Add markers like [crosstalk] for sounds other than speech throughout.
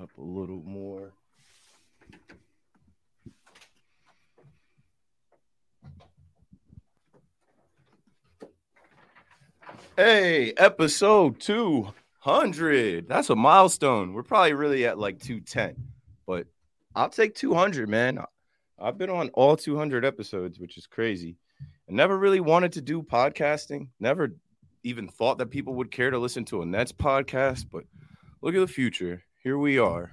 Up a little more. Hey, episode 200. That's a milestone. We're probably really at like 210, but I'll take 200, man. I've been on all 200 episodes, which is crazy. I never really wanted to do podcasting, never even thought that people would care to listen to a Nets podcast, but look at the future. Here we are.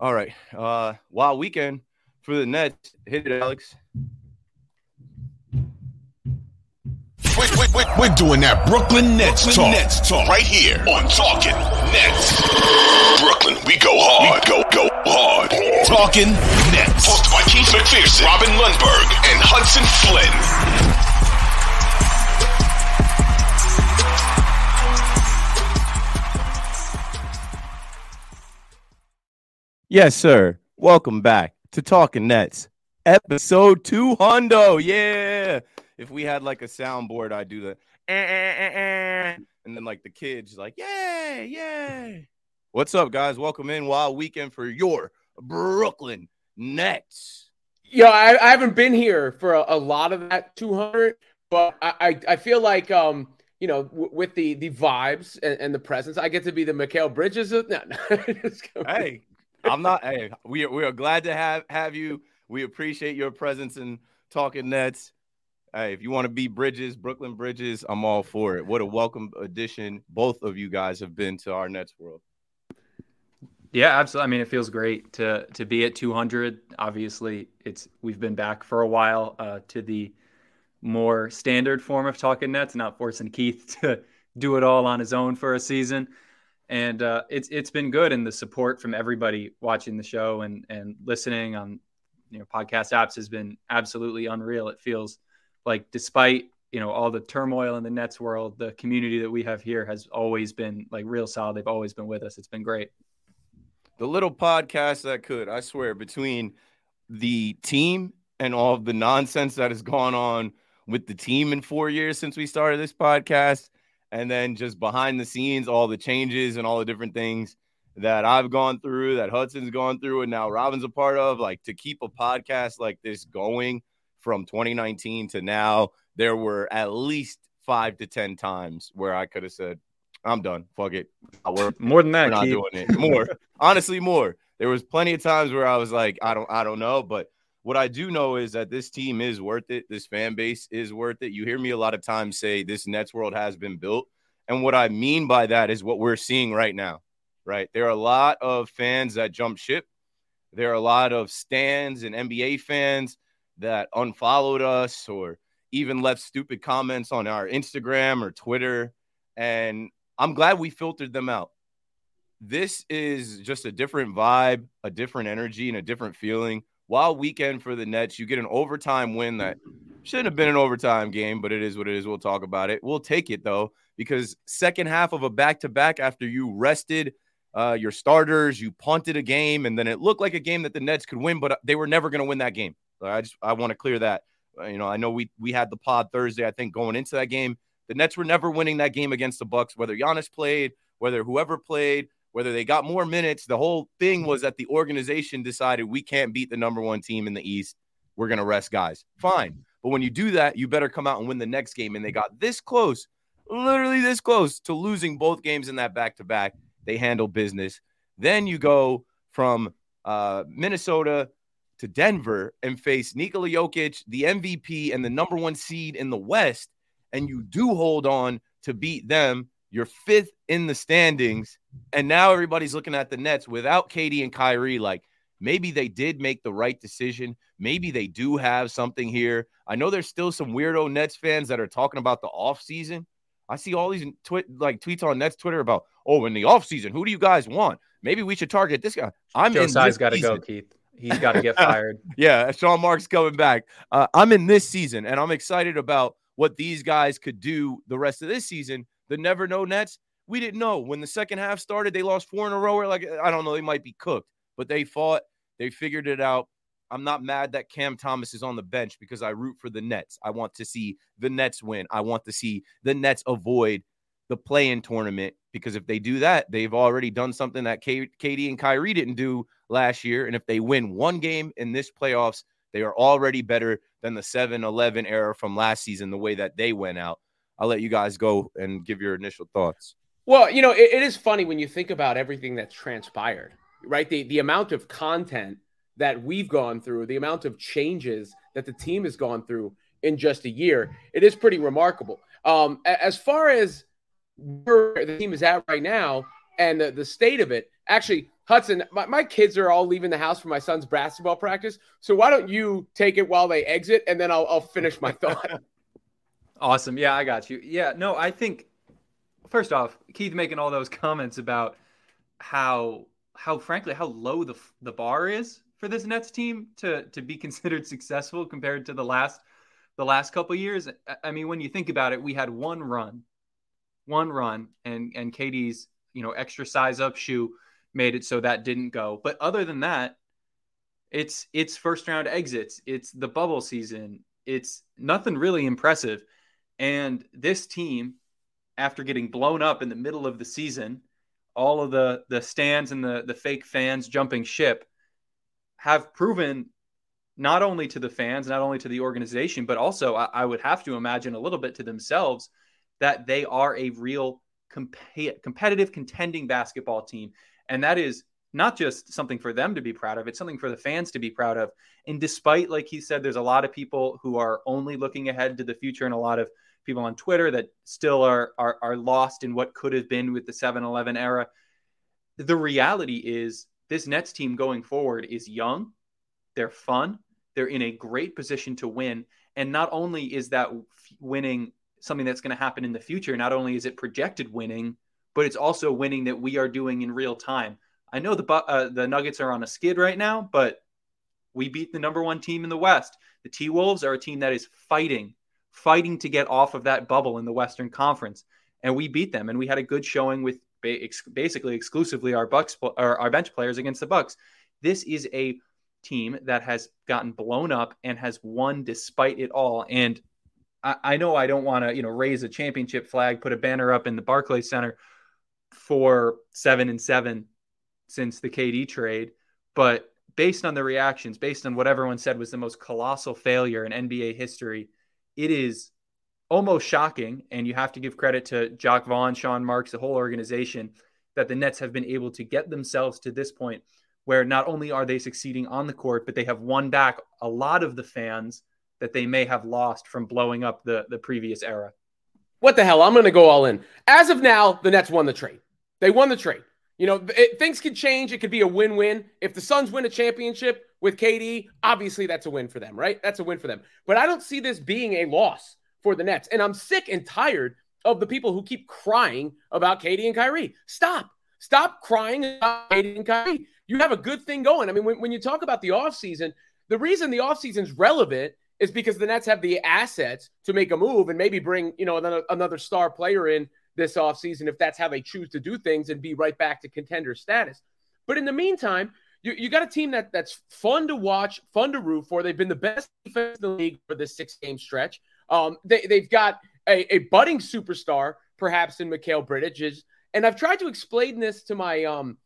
All right. Uh wild weekend for the Nets. Hit it, Alex. We're, we're, we're doing that Brooklyn Nets talk. Nets talk right here on Talking Nets. Brooklyn, we go hard. We go go hard. Talking Nets. Hosted by Keith McPherson, Robin Lundberg, and Hudson Flynn. Yes, sir. Welcome back to Talking Nets, episode 200. Yeah. If we had like a soundboard, I'd do the eh, eh, eh, eh. and then like the kids like, yay, yay. What's up, guys? Welcome in. Wild weekend for your Brooklyn Nets. Yo, I, I haven't been here for a, a lot of that 200, but I, I, I feel like um you know w- with the the vibes and, and, the presence, I get to be the Mikal Bridges. Of, no, [laughs] no. hey, I'm not. hey, we are, we are glad to have have you. We appreciate your presence in talking Nets. Hey, if you want to be Bridges, Brooklyn Bridges, I'm all for it. What a welcome addition both of you guys have been to our Nets world. Yeah, absolutely. I mean, it feels great to to be at 200. Obviously, it's we've been back for a while uh, to the more standard form of talking Nets, not forcing Keith [laughs] to do it all on his own for a season. And uh, it's it's been good, and the support from everybody watching the show and and listening on you know podcast apps has been absolutely unreal. It feels like despite you know all the turmoil in the Nets world, the community that we have here has always been like real solid. They've always been with us. It's been great. The little podcast that could, I swear, between the team and all of the nonsense that has gone on with the team in four years since we started this podcast, and then just behind the scenes, all the changes and all the different things that I've gone through, that Hudson's gone through, and now Robin's a part of. Like to keep a podcast like this going from 2019 to now, there were at least five to 10 times where I could have said, I'm done. Fuck it. I work [laughs] more than that, we're not doing it. More. Honestly, more. There was plenty of times where I was like, I don't, I don't know. But what I do know is that this team is worth it. This fan base is worth it. You hear me a lot of times say this Nets world has been built. And what I mean by that is what we're seeing right now, right? There are a lot of fans that jump ship. There are a lot of stands and NBA fans that unfollowed us or even left stupid comments on our Instagram or Twitter. And I'm glad we filtered them out. This is just a different vibe, a different energy, and a different feeling. Wild weekend for the Nets. You get an overtime win that shouldn't have been an overtime game, but it is what it is. We'll talk about it. We'll take it though, because second half of a back to back after you rested uh, your starters, you punted a game, and then it looked like a game that the Nets could win, but they were never going to win that game. I just I want to clear that. Uh, you know, I know we we had the pod Thursday. I think going into that game, the Nets were never winning that game against the Bucks, whether Giannis played, whether whoever played, whether they got more minutes. The whole thing was that the organization decided we can't beat the number one team in the East. We're gonna rest guys. Fine. But when you do that, you better come out and win the next game. And they got this close, literally this close to losing both games in that back to back. They handle business. Then you go from uh, Minnesota to Denver and face Nikola Jokic, the MVP and the number one seed in the West, and you do hold on to beat them, you're fifth in the standings. And now everybody's looking at the Nets without Katie and Kyrie. Like maybe they did make the right decision. Maybe they do have something here. I know there's still some weirdo Nets fans that are talking about the offseason. I see all these twi- like tweets on Nets Twitter about, oh, in the offseason, who do you guys want? Maybe we should target this guy. I'm Joe in this got to go. Keith. He's got to get [laughs] fired. Yeah, Sean Marks coming back. Uh, I'm in this season, and I'm excited about what these guys could do the rest of this season. The never know Nets, we didn't know when the second half started. They lost four in a row. We're like, I don't know, they might be cooked, but they fought. They figured it out. I'm not mad that Cam Thomas is on the bench because I root for the Nets. I want to see the Nets win. I want to see the Nets avoid the play-in tournament because if they do that, they've already done something that K- KD and Kyrie didn't do last year. And if they win one game in this playoffs, they are already better than the 7-11 era from last season, the way that they went out. I'll let you guys go and give your initial thoughts. Well, you know, it, it is funny when you think about everything that's transpired, right? The the amount of content that we've gone through, the amount of changes that the team has gone through in just a year, it is pretty remarkable. Um, as far as where the team is at right now and the, the state of it, actually, Hudson, my, my kids are all leaving the house for my son's basketball practice. So why don't you take it while they exit and then I'll, I'll finish my [laughs] thought. Awesome. Yeah, I got you. Yeah, no, I think first off, Keith making all those [laughs] comments about how how frankly how low the the bar is for this Nets team to to be [laughs] considered successful compared to the last the last couple years. I- mean, when you think about it, we had one run, one run, and and Katie's you know extra size up shoe made it so that didn't go. But other than that, it's it's first round exits. It's the bubble season. It's nothing really impressive. And this team, after getting blown up in the middle of the season, all of the the stands and the the fake fans jumping ship have proven not only to the fans, not only to the organization, but also I, I would have to imagine a little bit to themselves that they are a real comp- competitive, contending basketball team, and that is not just something for them to be proud of; it's something for the fans to be proud of. And despite, like he said, there's a lot of people who are only looking ahead to the future, and a lot of people on Twitter that still are are, are lost in what could have been with the 7-Eleven era. The reality is this Nets team going forward is young, they're fun, they're in a great position to win, and not only is that winning something that's going to happen in the future, not only is it projected winning, but it's also winning that we are doing in real time. I know the uh, the Nuggets are on a skid right now, but we beat the number one team in the West. The T Wolves are a team that is fighting fighting to get off of that bubble in the Western Conference, and we beat them. And we had a good showing with basically exclusively our Bucks or our bench players against the Bucks. This is a team that has gotten blown up and has won despite it all. And I, I know I don't want to you know raise a championship flag, put a banner up in the Barclays Center for seven and seven since the KD trade, but based on the reactions, based on what everyone said was the most colossal failure in NBA history it is almost shocking, and you have to give credit to Jacque Vaughn, Sean Marks, the whole organization, that the Nets have been able to get themselves to this point where not only are they succeeding on the court, but they have won back a lot of the fans that they may have lost from blowing up the, the previous era. What the hell? I'm going to go all in. As of now, the Nets won the trade. They won the trade. You know, it, things could change. It could be a win win. If the Suns win a championship with KD, obviously that's a win for them, right? That's a win for them. But I don't see this being a loss for the Nets. And I'm sick and tired of the people who keep crying about KD and Kyrie. Stop. Stop crying about KD and Kyrie. You have a good thing going. I mean, when, when you talk about the offseason, the reason the offseason is relevant is because the Nets have the assets to make a move and maybe bring, you know, another, another star player in this offseason if that's how they choose to do things and be right back to contender status. But in the meantime, you, you got a team that that's fun to watch, fun to root for. They've been the best defense in the league for this six game stretch. Um, they, they've got a, a budding superstar, perhaps in Mikal Bridges. And I've tried to explain this to my um,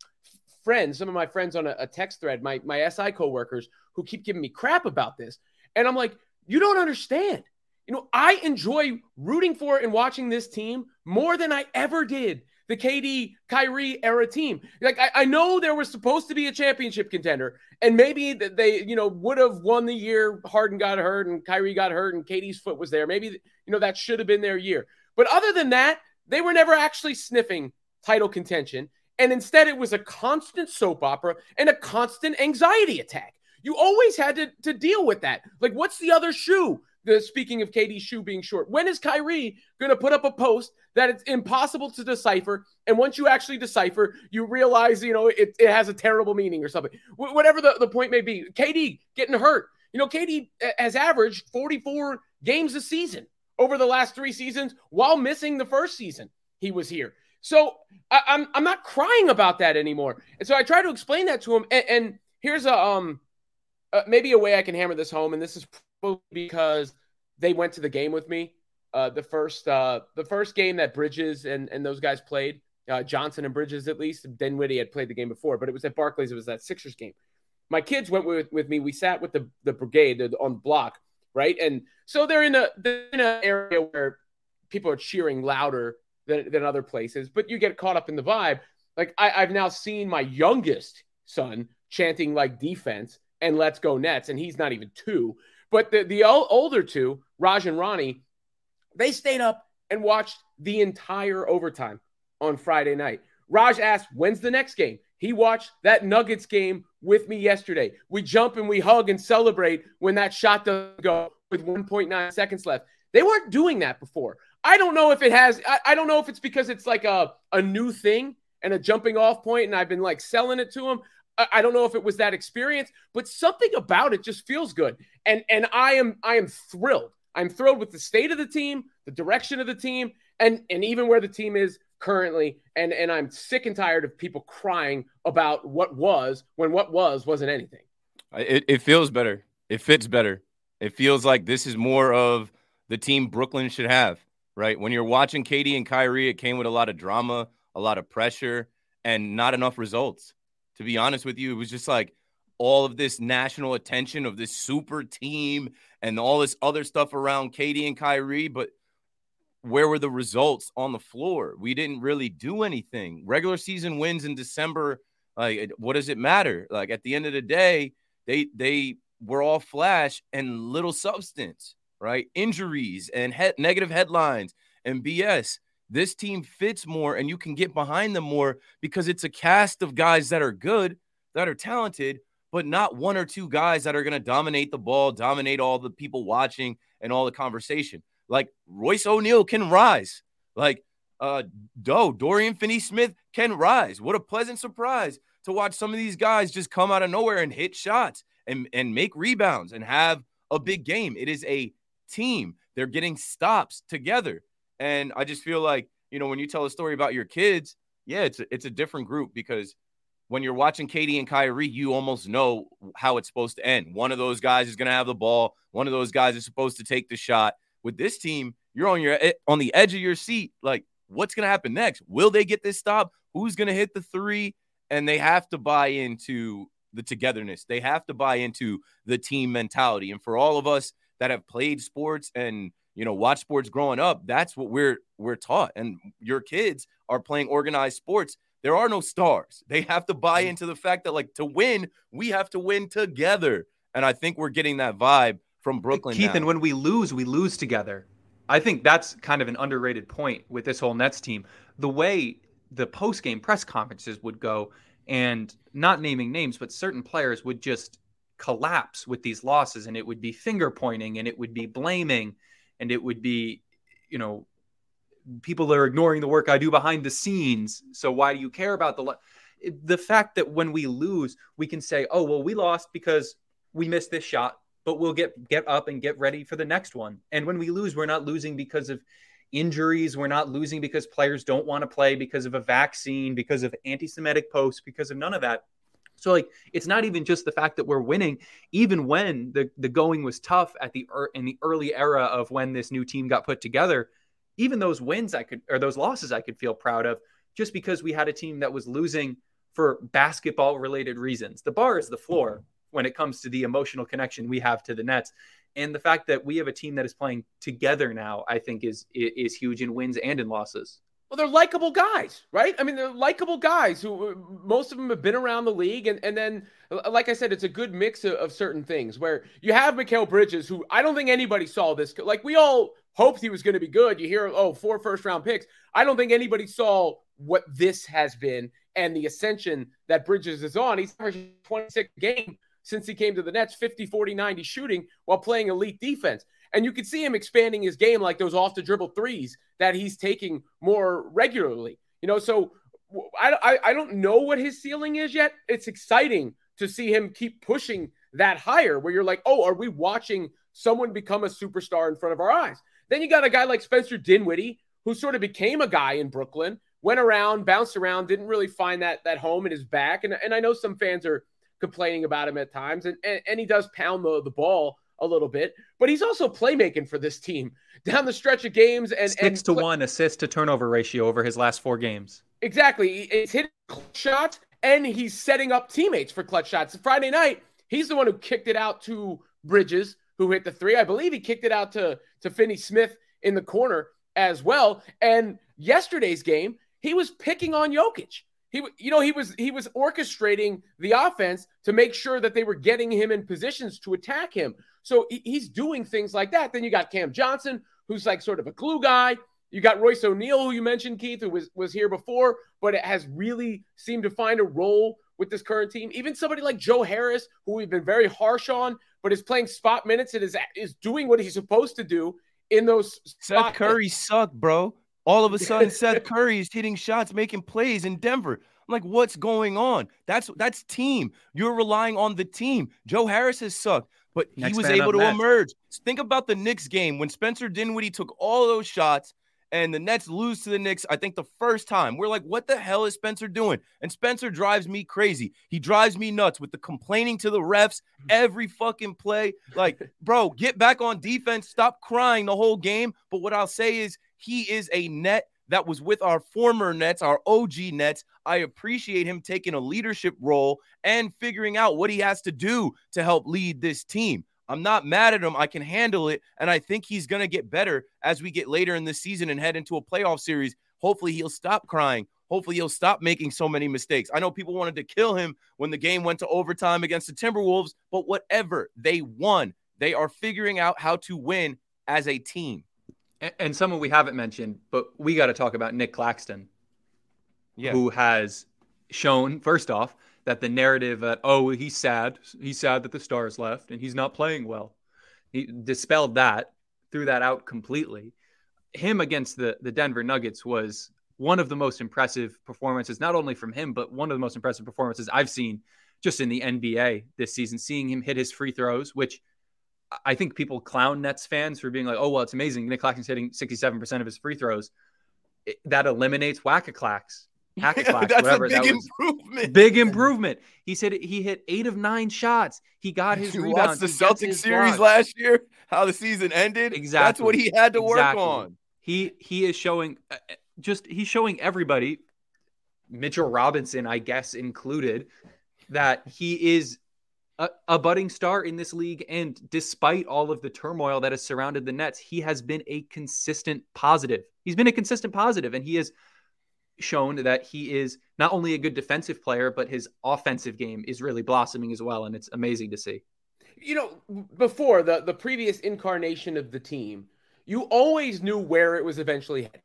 friends, some of my friends on a, a text thread, my, my SI coworkers who keep giving me crap about this. And I'm like, you don't understand. You know, I enjoy rooting for and watching this team more than I ever did the KD Kyrie era team. Like I, I know there was supposed to be a championship contender, and maybe they, you know, would have won the year. Harden got hurt and Kyrie got hurt, and KD's foot was there. Maybe you know that should have been their year. But other than that, they were never actually sniffing title contention. And instead, it was a constant soap opera and a constant anxiety attack. You always had to, to deal with that. Like, what's the other shoe? The speaking of KD's shoe being short, when is Kyrie going to put up a post that it's impossible to decipher? And once you actually decipher, you realize you know it, it has a terrible meaning or something. Wh- whatever the, the point may be, KD getting hurt. You know, KD has averaged 44 games a season over the last three seasons while missing the first season he was here. So I, am I'm, I'm not crying about that anymore. And so I try to explain that to him. And, and here's a um uh, maybe a way I can hammer this home, and this is because they went to the game with me. Uh, the first uh, the first game that Bridges and, and those guys played, uh, Johnson and Bridges at least. Dinwiddie had played the game before, but it was at Barclays. It was that Sixers game. My kids went with, with me. We sat with the the brigade on the block, right? And so they're in a they're in an area where people are cheering louder than, than other places, but you get caught up in the vibe. Like I, I've now seen my youngest son chanting like defense and let's go Nets. And he's not even two. But the, the older two, Raj and Ronnie, they stayed up and watched the entire overtime on Friday night. Raj asked, When's the next game? He watched that Nuggets game with me yesterday. We jump and we hug and celebrate when that shot doesn't go with 1.9 seconds left. They weren't doing that before. I don't know if it has, I, I don't know if it's because it's like a, a new thing and a jumping off point, and I've been like selling it to them. I don't know if it was that experience, but something about it just feels good. And and I am I am thrilled. I'm thrilled with the state of the team, the direction of the team, and and even where the team is currently. And and I'm sick and tired of people crying about what was when what was wasn't anything. It, it feels better. It fits better. It feels like this is more of the team Brooklyn should have, right? When you're watching Katie and Kyrie, it came with a lot of drama, a lot of pressure, and not enough results to be honest with you. It was just like all of this national attention of this super team and all this other stuff around Katie and Kyrie, but where were the results on the floor? We didn't really do anything. Regular season wins in December, like what does it matter? Like at the end of the day, they they were all flash and little substance, right? Injuries and he- negative headlines and BS this team fits more and you can get behind them more because it's a cast of guys that are good, that are talented, but not one or two guys that are going to dominate the ball, dominate all the people watching and all the conversation. Like Royce O'Neale can rise. Like uh Doe, Dorian Finney Smith can rise. What a pleasant surprise to watch some of these guys just come out of nowhere and hit shots and, and make rebounds and have a big game. It is a team. They're getting stops together. And I just feel like, you know, when you tell a story about your kids, yeah, it's a, it's a different group because when you're watching Katie and Kyrie, you almost know how it's supposed to end. One of those guys is going to have the ball. One of those guys is supposed to take the shot. With this team, you're on your eh, on the edge of your seat. Like, what's going to happen next? Will they get this stop? Who's going to hit the three? And they have to buy into the togetherness. They have to buy into the team mentality. And for all of us that have played sports and you know, watch sports growing up, that's what we're we're taught. And your kids are playing organized sports. There are no stars. They have to buy mm. into the fact that like to win, we have to win together. And I think we're getting that vibe from Brooklyn. Keith, now. and when we lose, we lose together. I think that's kind of an underrated point with this whole Nets team. The way the post game press conferences would go, and not naming names, but certain players would just collapse with these losses, and it would be finger pointing and it would be blaming and it would be, you know, people are ignoring the work I do behind the scenes. So why do you care about the lo-? the fact that when we lose, we can say, "Oh, well, we lost because we missed this shot, but we'll get get up and get ready for the next one." And when we lose, we're not losing because of injuries. We're not losing because players don't want to play because of a vaccine, because of anti-Semitic posts, because of none of that. So like it's not even just the fact that we're winning, even when the the going was tough at the in the early era of when this new team got put together, even those wins I could or those losses I could feel proud of just because we had a team that was losing for basketball related reasons. The bar is the floor when it comes to the emotional connection we have to the Nets. And the fact that we have a team that is playing together now, I think is is huge in wins and in losses. Well, they're likable guys, right? I mean, they're likable guys who uh, most of them have been around the league. And, and then, uh, like I said, it's a good mix of, of certain things where you have Mikal Bridges, who I don't think anybody saw this. Like, we all hoped he was going to be good. You hear, oh, four first round picks. I don't think anybody saw what this has been and the ascension that Bridges is on. He's averaging 26 game since he came to the Nets, 50, 40, 90 shooting while playing elite defense. And you could see him expanding his game like those off the dribble threes that he's taking more regularly. You know, so I, I, I don't know what his ceiling is yet. It's exciting to see him keep pushing that higher where you're like, oh, are we watching someone become a superstar in front of our eyes? Then you got a guy like Spencer Dinwiddie, who sort of became a guy in Brooklyn, went around, bounced around, didn't really find that that home in his back. And, and I know some fans are complaining about him at times, and, and, and he does pound the, the ball a little bit, but he's also playmaking for this team down the stretch of games and six and to one assist to turnover ratio over his last four games. Exactly, he's hitting clutch shots and he's setting up teammates for clutch shots. Friday night, he's the one who kicked it out to Bridges, who hit the three. I believe he kicked it out to to Finney Smith in the corner as well. And yesterday's game, he was picking on Jokic he you know he was he was orchestrating the offense to make sure that they were getting him in positions to attack him. So he's doing things like that. Then you got cam johnson who's like sort of a glue guy. You got royce o'neale who you mentioned keith who was was here before but it has really seemed to find a role with this current team. Even somebody like joe harris who we've been very harsh on but is playing spot minutes and is is doing what he's supposed to do in those Seth Curry sucked, bro. All of a sudden, [laughs] Seth Curry is hitting shots, making plays in Denver. I'm like, what's going on? That's that's team. You're relying on the team. Joe Harris has sucked, but Next he was able to emerge. Think about the Knicks game when Spencer Dinwiddie took all those shots and the Nets lose to the Knicks, I think the first time. We're like, what the hell is Spencer doing? And Spencer drives me crazy. He drives me nuts with the complaining to the refs every fucking play. Like, [laughs] bro, get back on defense. Stop crying the whole game. But what I'll say is he is a net that was with our former Nets, our OG Nets. I appreciate him taking a leadership role and figuring out what he has to do to help lead this team. I'm not mad at him. I can handle it. And I think he's going to get better as we get later in the season and head into a playoff series. Hopefully, he'll stop crying. Hopefully, he'll stop making so many mistakes. I know people wanted to kill him when the game went to overtime against the Timberwolves, but whatever, they won. They are figuring out how to win as a team and someone we haven't mentioned, but we got to talk about Nick Claxton, yeah. who has shown first off that the narrative that oh he's sad, he's sad that the stars left and he's not playing well. He dispelled that, threw that out completely. Him against the the Denver Nuggets was one of the most impressive performances, not only from him, but one of the most impressive performances I've seen just in the NBA this season. Seeing him hit his free throws, which I think people clown Nets fans for being like, oh, well, it's amazing. Nick Claxton's hitting 67% of his free throws. It, that eliminates Whack-A-Clacks. [laughs] Hack That's whatever. a big that improvement. Big improvement. He said he hit eight of nine shots. He got [laughs] his you rebounds. the Celtics series last year, how the season ended. Exactly. That's what he had to exactly. work on. He he is showing uh, just he's showing everybody, Mitchell Robinson, I guess included, that he is a, a, budding star in this league. And despite all of the turmoil that has surrounded the Nets, he has been a consistent positive. He's been a consistent positive, and he has shown that he is not only a good defensive player, but his offensive game is really blossoming as well. And it's amazing to see. You know, before the, the previous incarnation of the team, you always knew where it was eventually headed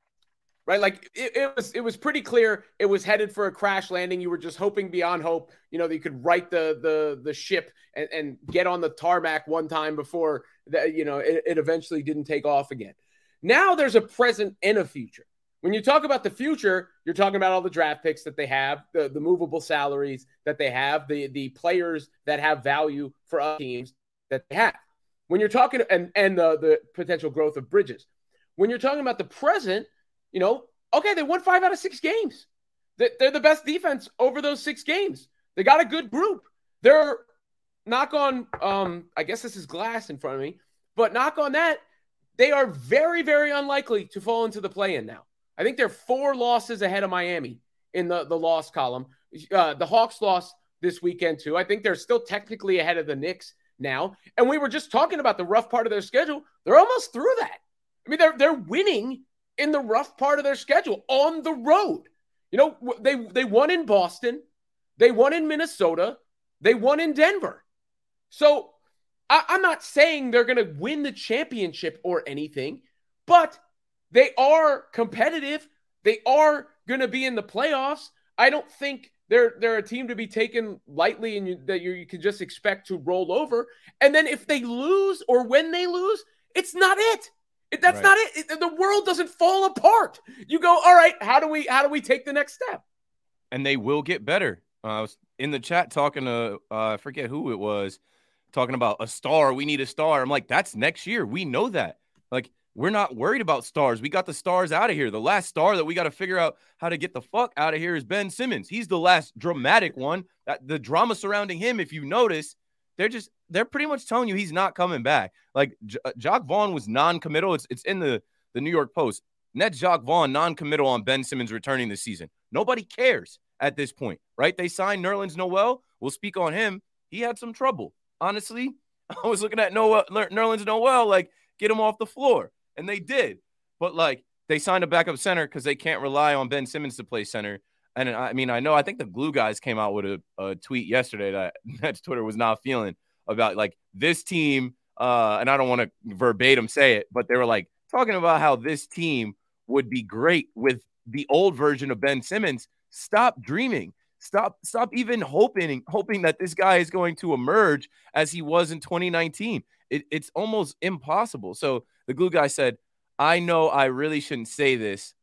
right? Like it, it, was it was pretty clear it was headed for a crash landing. You were just hoping beyond hope, you know, that you could right the the the ship and, and get on the tarmac one time before that, you know, it, it eventually didn't take off again. Now there's a present and a future. When you talk about the future, you're talking about all the draft picks that they have, the, the movable salaries that they have, the the players that have value for other teams that they have. When you're talking and and the the potential growth of bridges. When you're talking about the present, you know, okay, they won five out of six games. They're the best defense over those six games. They got a good group. They're knock on, um, I guess this is glass in front of me, but knock on that, they are very, very unlikely to fall into the play in now. I think they're four losses ahead of Miami in the, the loss column. Uh, the Hawks lost this weekend, too. I think they're still technically ahead of the Knicks now. And we were just talking about the rough part of their schedule. They're almost through that. I mean, they're they're winning in the rough part of their schedule on the road. You know, they they won in Boston, they won in Minnesota, they won in Denver. So I, I'm not saying they're going to win the championship or anything, but they are competitive. They are going to be in the playoffs. I don't think they're they're a team to be taken lightly and you, that you, you can just expect to roll over. And then if they lose or when they lose, it's not it. That's right. not it. The world doesn't fall apart. You go, all right. How do we how do we take the next step? And they will get better. Uh, I was in the chat talking to uh, I forget who it was, talking about a star. We need a star. I'm like, that's next year. We know that. Like we're not worried about stars. We got the stars out of here. The last star that we got to figure out how to get the fuck out of here is Ben Simmons. He's the last dramatic one. That the drama surrounding him, if you notice, they're just they're pretty much telling you he's not coming back. Like J- uh, Jacque Vaughn was non-committal. It's it's in the the New York Post. Net Jacque Vaughn non-committal on Ben Simmons returning this season. Nobody cares at this point, right? They signed Nerlens Noel. We'll speak on him. He had some trouble. Honestly, [laughs] I was looking at Noel Nerlens Noel like get him off the floor and they did. But like they signed a backup center because they can't rely on Ben Simmons to play center. And I mean, I know I think the glue guys came out with a, a tweet yesterday that [laughs] Nets Twitter was not feeling about like this team. Uh, and I don't want to verbatim say it, but they were like talking about how this team would be great with the old version of Ben Simmons. Stop dreaming. Stop, stop even hoping, hoping that this guy is going to emerge as he was in 2019. It, it's almost impossible. So the glue guy said, I know I really shouldn't say this,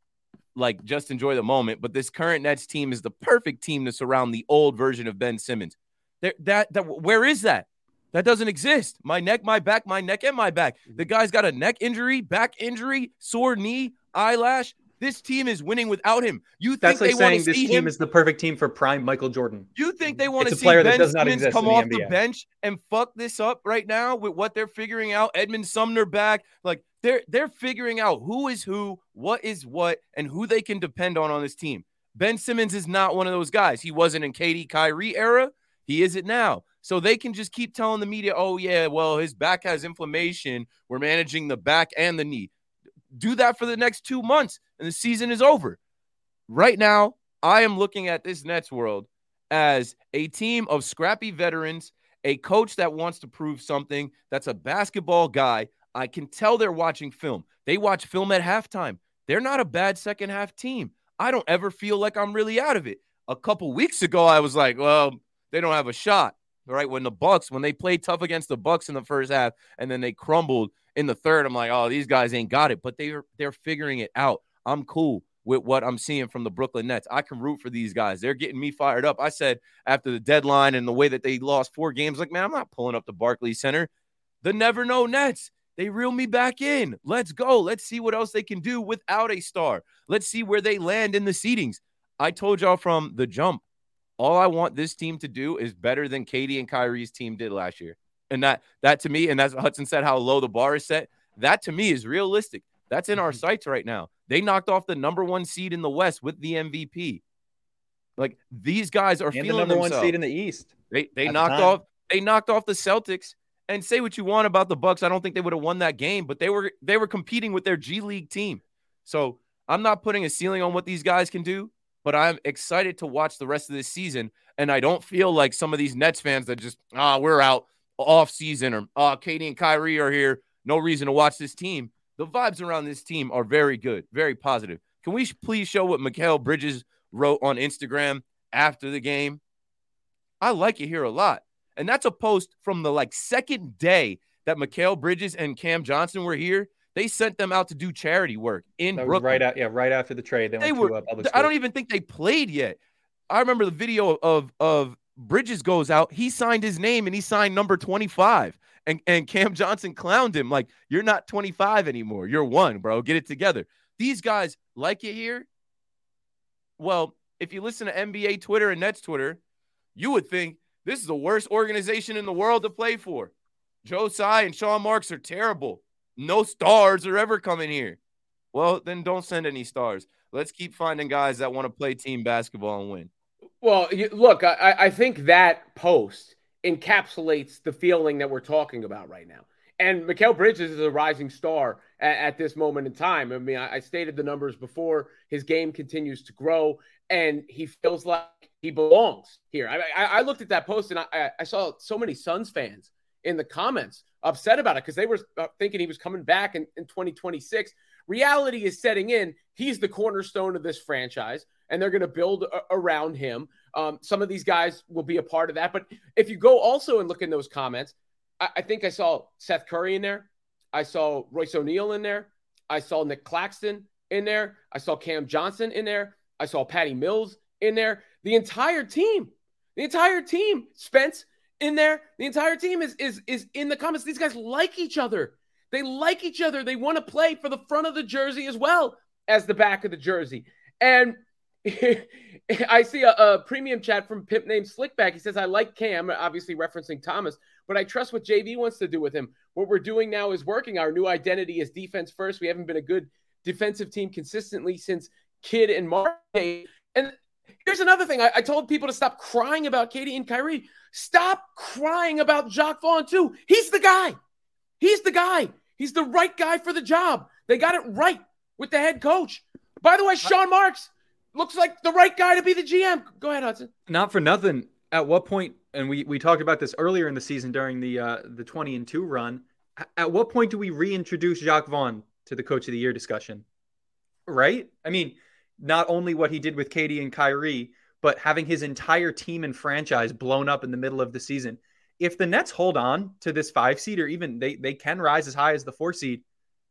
like just enjoy the moment, but this current Nets team is the perfect team to surround the old version of Ben Simmons. There, that, that, where is that? That doesn't exist. My neck, my back, my neck, and my back. The mm-hmm. guy's got a neck injury, back injury, sore knee, eyelash. This team is winning without him. You think That's like they want to see this him? team is the perfect team for prime Michael Jordan. You think they mm-hmm. want It's to see player Ben Simmons come the off the bench and fuck this up right now with what they're figuring out? Edmond Sumner back, like they're they're figuring out who is who, what is what, and who they can depend on on this team. Ben Simmons is not one of those guys. He wasn't in KD Kyrie era. He isn't now. So they can just keep telling the media, oh, yeah, well, his back has inflammation. We're managing the back and the knee. Do that for the next two months, and the season is over. Right now, I am looking at this Nets world as a team of scrappy veterans, a coach that wants to prove something, that's a basketball guy. I can tell they're watching film. They watch film at halftime. They're not a bad second half team. I don't ever feel like I'm really out of it. A couple weeks ago, I was like, well, they don't have a shot. Right when the Bucks, when they played tough against the Bucks in the first half, and then they crumbled in the third, I'm like, oh, these guys ain't got it. But they're they're figuring it out. I'm cool with what I'm seeing from the Brooklyn Nets. I can root for these guys. They're getting me fired up. I said after the deadline and the way that they lost four games, like, man, I'm not pulling up the Barclays Center. The never know Nets. They reel me back in. Let's go. Let's see what else they can do without a star. Let's see where they land in the seedings. I told y'all from the jump, all I want this team to do is better than Katie and Kyrie's team did last year. And that that to me, and that's what Hudson said how low the bar is set. That to me is realistic. That's in our mm-hmm. sights right now. They knocked off the number one seed in the West with the MVP. Like these guys are And the feeling number one seed in the East. They they at the knocked time. off they knocked off the Celtics. And say what you want about the Bucks, I don't think they would have won that game, but they were they were competing with their G League team. So I'm not putting a ceiling on what these guys can do, but I'm excited to watch the rest of this season. And I don't feel like some of these Nets fans that just ah we're out off season or ah Katie and Kyrie are here, no reason to watch this team. The vibes around this team are very good, very positive. Can we please show what Mikal Bridges wrote on Instagram after the game? I like it here a lot. And that's a post from the like second day that Mikal Bridges and Cam Johnson were here. They sent them out to do charity work in That Brooklyn. right out, yeah, right after the trade. They, They went were. to uh, public I don't even think they played yet. I remember the video of of Bridges goes out. He signed his name and he signed number 25. And and Cam Johnson clowned him like, "You're not 25 anymore. You're one, bro. Get it together." These guys like it here. Well, if you listen to NBA Twitter and Nets Twitter, you would think this is the worst organization in the world to play for. Joe Tsai and Sean Marks are terrible. No stars are ever coming here. Well, then don't send any stars. Let's keep finding guys that want to play team basketball and win. Well, look, I, I think that post encapsulates the feeling that we're talking about right now. And Mikal Bridges is a rising star at, at this moment in time. I mean, I, I, stated the numbers before. His game continues to grow, and he feels like he belongs here. I, I, looked at that post and I, I saw so many Suns fans in the comments upset about it because they were uh, thinking he was coming back in, in 2026. Reality is setting in. He's the cornerstone of this franchise, and they're going to build a- around him. Um, some of these guys will be a part of that. But if you go also and look in those comments, I, I think I saw Seth Curry in there. I saw Royce O'Neale in there. I saw Nick Claxton in there. I saw Cam Johnson in there. I saw Patty Mills in there. The entire team, the entire team, Spence in there. The entire team is is is in the comments. These guys like each other. They like each other. They want to play for the front of the jersey as well as the back of the jersey. And [laughs] I see a, a, premium chat from Pimp named Slickback. He says, I like Cam, obviously referencing Thomas, but I trust what JV wants to do with him. What we're doing now is working. Our new identity is defense first. We haven't been a good defensive team consistently since Kidd and Mark. And here's another thing I, I told people to stop crying about Katie and Kyrie. Stop crying about Jacque Vaughn, too. He's the guy. He's the guy. He's the right guy for the job. They got it right with the head coach. By the way, Sean Marks looks like the right guy to be the GM. Go ahead, Hudson. Not for nothing. At what point, and we, we talked about this earlier in the season during the uh, the 20 and 2 run, at what point do we reintroduce Jacque Vaughn to the coach of the year discussion? Right? I mean, not only what he did with Katie and Kyrie, but having his entire team and franchise blown up in the middle of the season. If the Nets hold on to this five seed, or even they, they can rise as high as the four seed,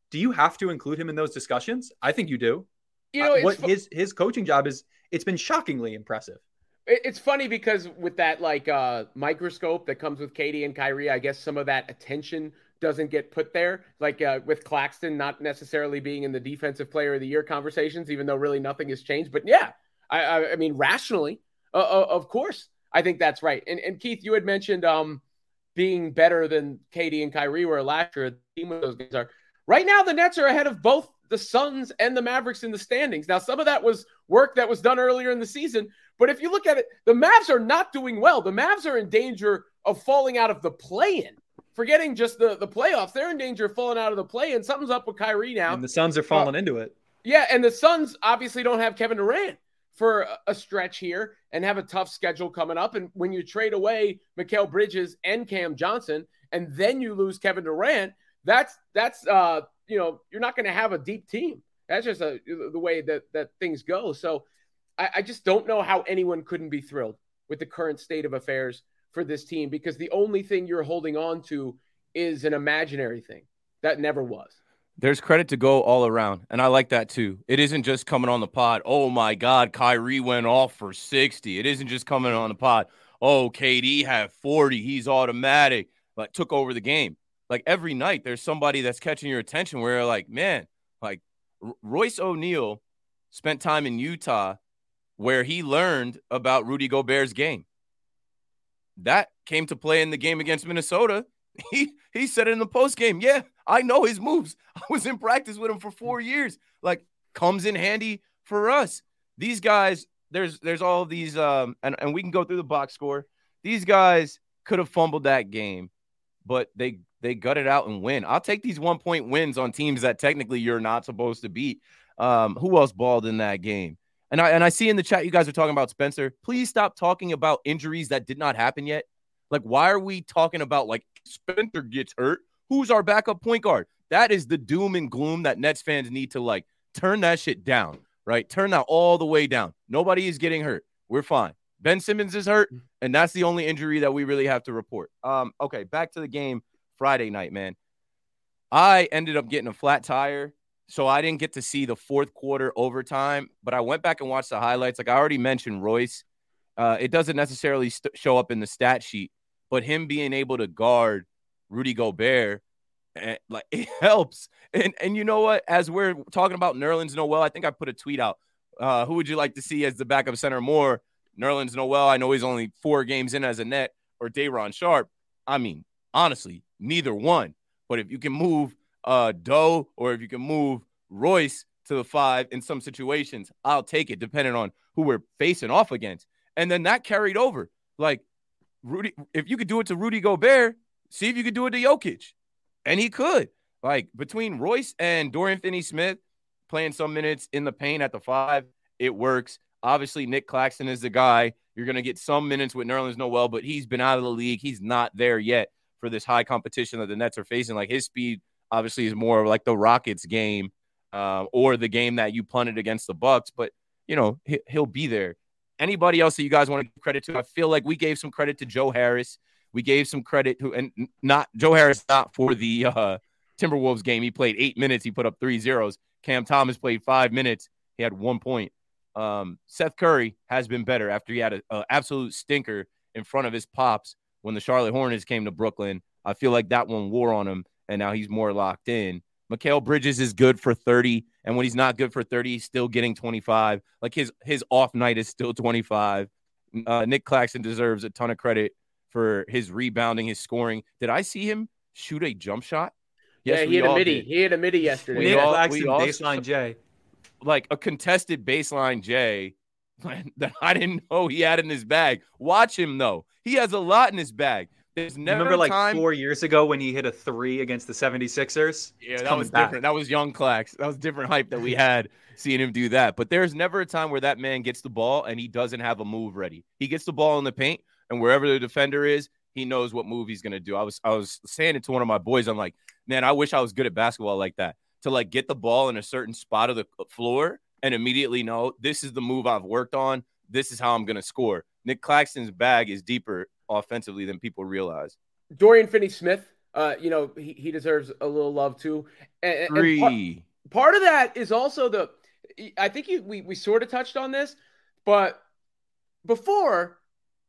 do you have to include him in those discussions? I think you do. You know, uh, what fu- his his coaching job is, it's been shockingly impressive. It's funny because with that like uh, microscope that comes with Katie and Kyrie, I guess some of that attention doesn't get put there. Like uh, with Claxton not necessarily being in the defensive player of the year conversations, even though really nothing has changed. But yeah, I, I, I mean, rationally, uh, uh, of course, I think that's right. And, and Keith, you had mentioned um, being better than Katie and Kyrie were last year. The team those guys are right now. The Nets are ahead of both the Suns and the Mavericks in the standings. Now, some of that was work that was done earlier in the season, but if you look at it, the Mavs are not doing well. The Mavs are in danger of falling out of the play-in. Forgetting just the, the playoffs, they're in danger of falling out of the play-in. Something's up with Kyrie now. And the Suns are falling uh, into it. Yeah, and the Suns obviously don't have Kevin Durant for a stretch here and have a tough schedule coming up. And when you trade away Mikal Bridges and Cam Johnson, and then you lose Kevin Durant, that's that's uh you know you're not going to have a deep team. That's just a, the way that that things go. So I, I just don't know how anyone couldn't be thrilled with the current state of affairs for this team because the only thing you're holding on to is an imaginary thing that never was there's credit to go all around. And I like that too. It isn't just coming on the pod. Oh my God, Kyrie went off for 60. It isn't just coming on the pod. Oh, KD had 40. He's automatic. Like took over the game. Like every night, there's somebody that's catching your attention where like, man, like R- Royce O'Neale spent time in Utah where he learned about Rudy Gobert's game. That came to play in the game against Minnesota. [laughs] He he said it in the post game. Yeah, I know his moves. [laughs] I was in practice with him for four years. Like, comes in handy for us. These guys, there's there's all these um and, and we can go through the box score. These guys could have fumbled that game, but they they gut it out and win. I'll take these one point wins on teams that technically you're not supposed to beat. Um, who else balled in that game? And I and I see in the chat you guys are talking about Spencer. Please stop talking about injuries that did not happen yet. Like, why are we talking about like Spencer gets hurt? Who's our backup point guard? That is the doom and gloom that Nets fans need to like turn that shit down, right? Turn that all the way down. Nobody is getting hurt. We're fine. Ben Simmons is hurt, and that's the only injury that we really have to report. Um, okay, back to the game Friday night, man. I ended up getting a flat tire, so I didn't get to see the fourth quarter overtime, but I went back and watched the highlights. Like I already mentioned, Royce. Uh, it doesn't necessarily st- show up in the stat sheet, but him being able to guard Rudy Gobert, and, eh, like [laughs] it helps. And and you know what? As we're talking about Nerlens Noel, I think I put a tweet out. Uh, who would you like to see as the backup center more? Nerlens Noel. I know he's only four games in as a net, or Day'Ron Sharpe. I mean, honestly, neither one. But if you can move uh Doe or if you can move Royce to the five in some situations, I'll take it, depending on who we're facing off against. And then that carried over. Like Rudy, if you could do it to Rudy Gobert, see if you could do it to Jokic. and he could. Like between Royce and Dorian Finney Smith playing some minutes in the paint at the five, it works. Obviously, Nick Claxton is the guy. You're going to get some minutes with Nerlens Noel, but he's been out of the league. He's not there yet for this high competition that the Nets are facing. Like his speed, obviously, is more like the Rockets game uh, or the game that you punted against the Bucks. But you know he, he'll be there. Anybody else that you guys want to give credit to? I feel like we gave some credit to Joe Harris. We gave some credit to, and not Joe Harris, not for the uh, Timberwolves game. He played eight minutes. He put up three zeros. Cam Thomas played five minutes. He had one point. Um, Seth Curry has been better after he had an absolute stinker in front of his pops when the Charlotte Hornets came to Brooklyn. I feel like that one wore on him, and now he's more locked in. Mikal Bridges is good for 30, and when he's not good for 30, he's still getting 25. Like his his off night is still 25. Uh, Nick Claxton deserves a ton of credit for his rebounding, his scoring. Did I see him shoot a jump shot? Yes, yeah, he had a midi. Did. He had a midi yesterday. Nick Claxton baseline J like a contested baseline J [laughs] that I didn't know he had in his bag. Watch him though; he has a lot in his bag. There's never remember like time... four years ago when he hit a three against the 76ers. Yeah, it's that was back. different. That was young Clax. That was different hype that we [laughs] had seeing him do that. But there's never a time where that man gets the ball and he doesn't have a move ready. He gets the ball in the paint, and wherever the defender is, he knows what move he's gonna do. I was I was saying it to one of my boys. I'm like, man, I wish I was good at basketball like that to like get the ball in a certain spot of the uh, floor and immediately know this is the move I've worked on. This is how I'm going to score. Nick Claxton's bag is deeper offensively than people realize. Dorian Finney Smith, uh, you know, he, he deserves a little love too. And, Three. And part, part, of that is also the, I think you, we, we sort of touched on this, but before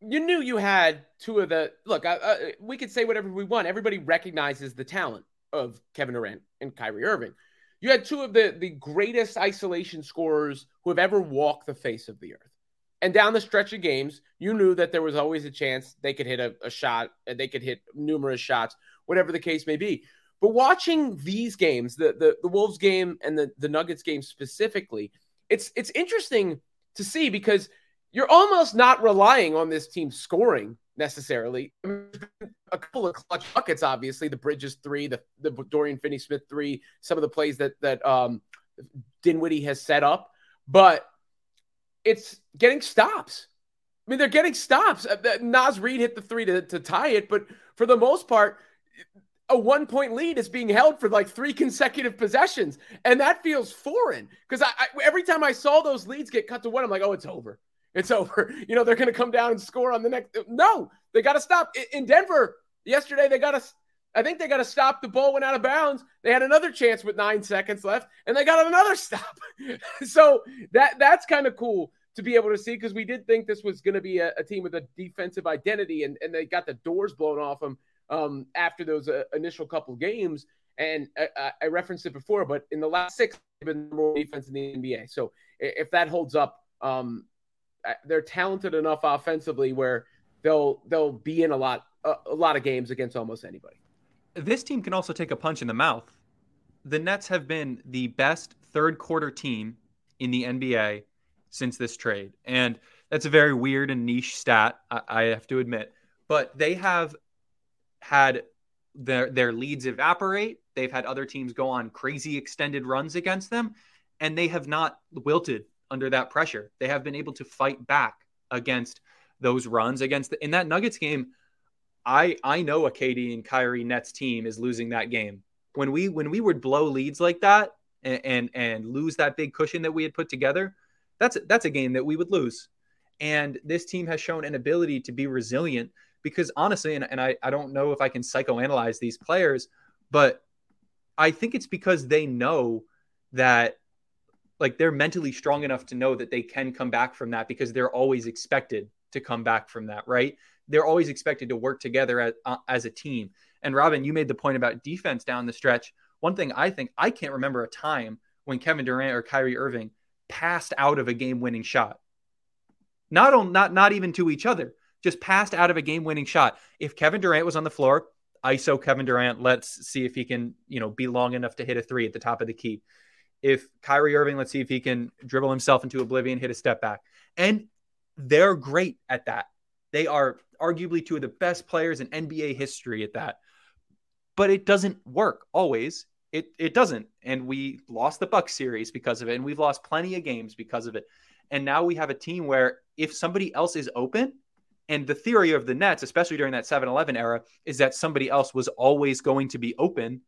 you knew you had two of the, look, I, I, we could say whatever we want. Everybody recognizes the talent of Kevin Durant and Kyrie Irving. You had two of the, the greatest isolation scorers who have ever walked the face of the earth. And down the stretch of games, you knew that there was always a chance they could hit a, a shot and they could hit numerous shots, whatever the case may be. But watching these games, the the, the Wolves game and the, the Nuggets game specifically, it's it's interesting to see because you're almost not relying on this team scoring necessarily. A couple of clutch buckets, obviously, the Bridges three, the, the Dorian Finney Smith three, some of the plays that that um, Dinwiddie has set up, but it's getting stops. I mean, they're getting stops. Nas Naz Reid hit the three to, to tie it, but for the most part, a one point lead is being held for like three consecutive possessions. And that feels foreign because I, I, every time I saw those leads get cut to one, I'm like, oh, it's over. It's [laughs] over. You know, they're going to come down and score on the next. No, they got to stop. In Denver yesterday, they got to. I think they got to stop. The ball went out of bounds. They had another chance with nine seconds left, and they got another [laughs] stop. so that that's kind of cool to be able to see because we did think this was going to be a, a, team with a defensive identity, and, and they got the doors blown off them um, after those uh, initial couple games. And I, I, referenced it before, but in the last six, they've been more defense in the NBA. So if that holds up, um, they're talented enough offensively where they'll they'll be in a lot a, a lot of games against almost anybody. This team can also take a punch in the mouth. The Nets have been the best third quarter team in the NBA since this trade, and that's a very weird and niche stat. I, I have to admit, but they have had their their leads evaporate. They've had other teams go on crazy extended runs against them, and they have not wilted under that pressure. They have been able to fight back against those runs against the, in that Nuggets game. I I know a KD and Kyrie Nets team is losing that game. When we when we would blow leads like that and, and and lose that big cushion that we had put together, that's that's a game that we would lose. And this team has shown an ability to be resilient because honestly, and, and I, I don't know if I can psychoanalyze these players, but I think it's because they know that like they're mentally strong enough to know that they can come back from that because they're always expected to come back from that, right? They're always expected to work together as, uh, as a team. And Robin, you made the point about defense down the stretch. One thing I think I can't remember a time when Kevin Durant or Kyrie Irving passed out of a game-winning shot. Not on not not even to each other, just passed out of a game-winning shot. If Kevin Durant was on the floor, ISO Kevin Durant, let's see if he can, you know, be long enough to hit a 3 at the top of the key if Kyrie Irving, let's see if he can dribble himself into oblivion, hit a step back. And they're great at that. They are arguably two of the best players in NBA history at that. but it doesn't work always. It it doesn't, and we lost the Buck series because of it, and we've lost plenty of games because of it. And now we have a team where if somebody else is open, and the theory of the Nets, especially during that 7 Eleven era, is that somebody else was always going to be open.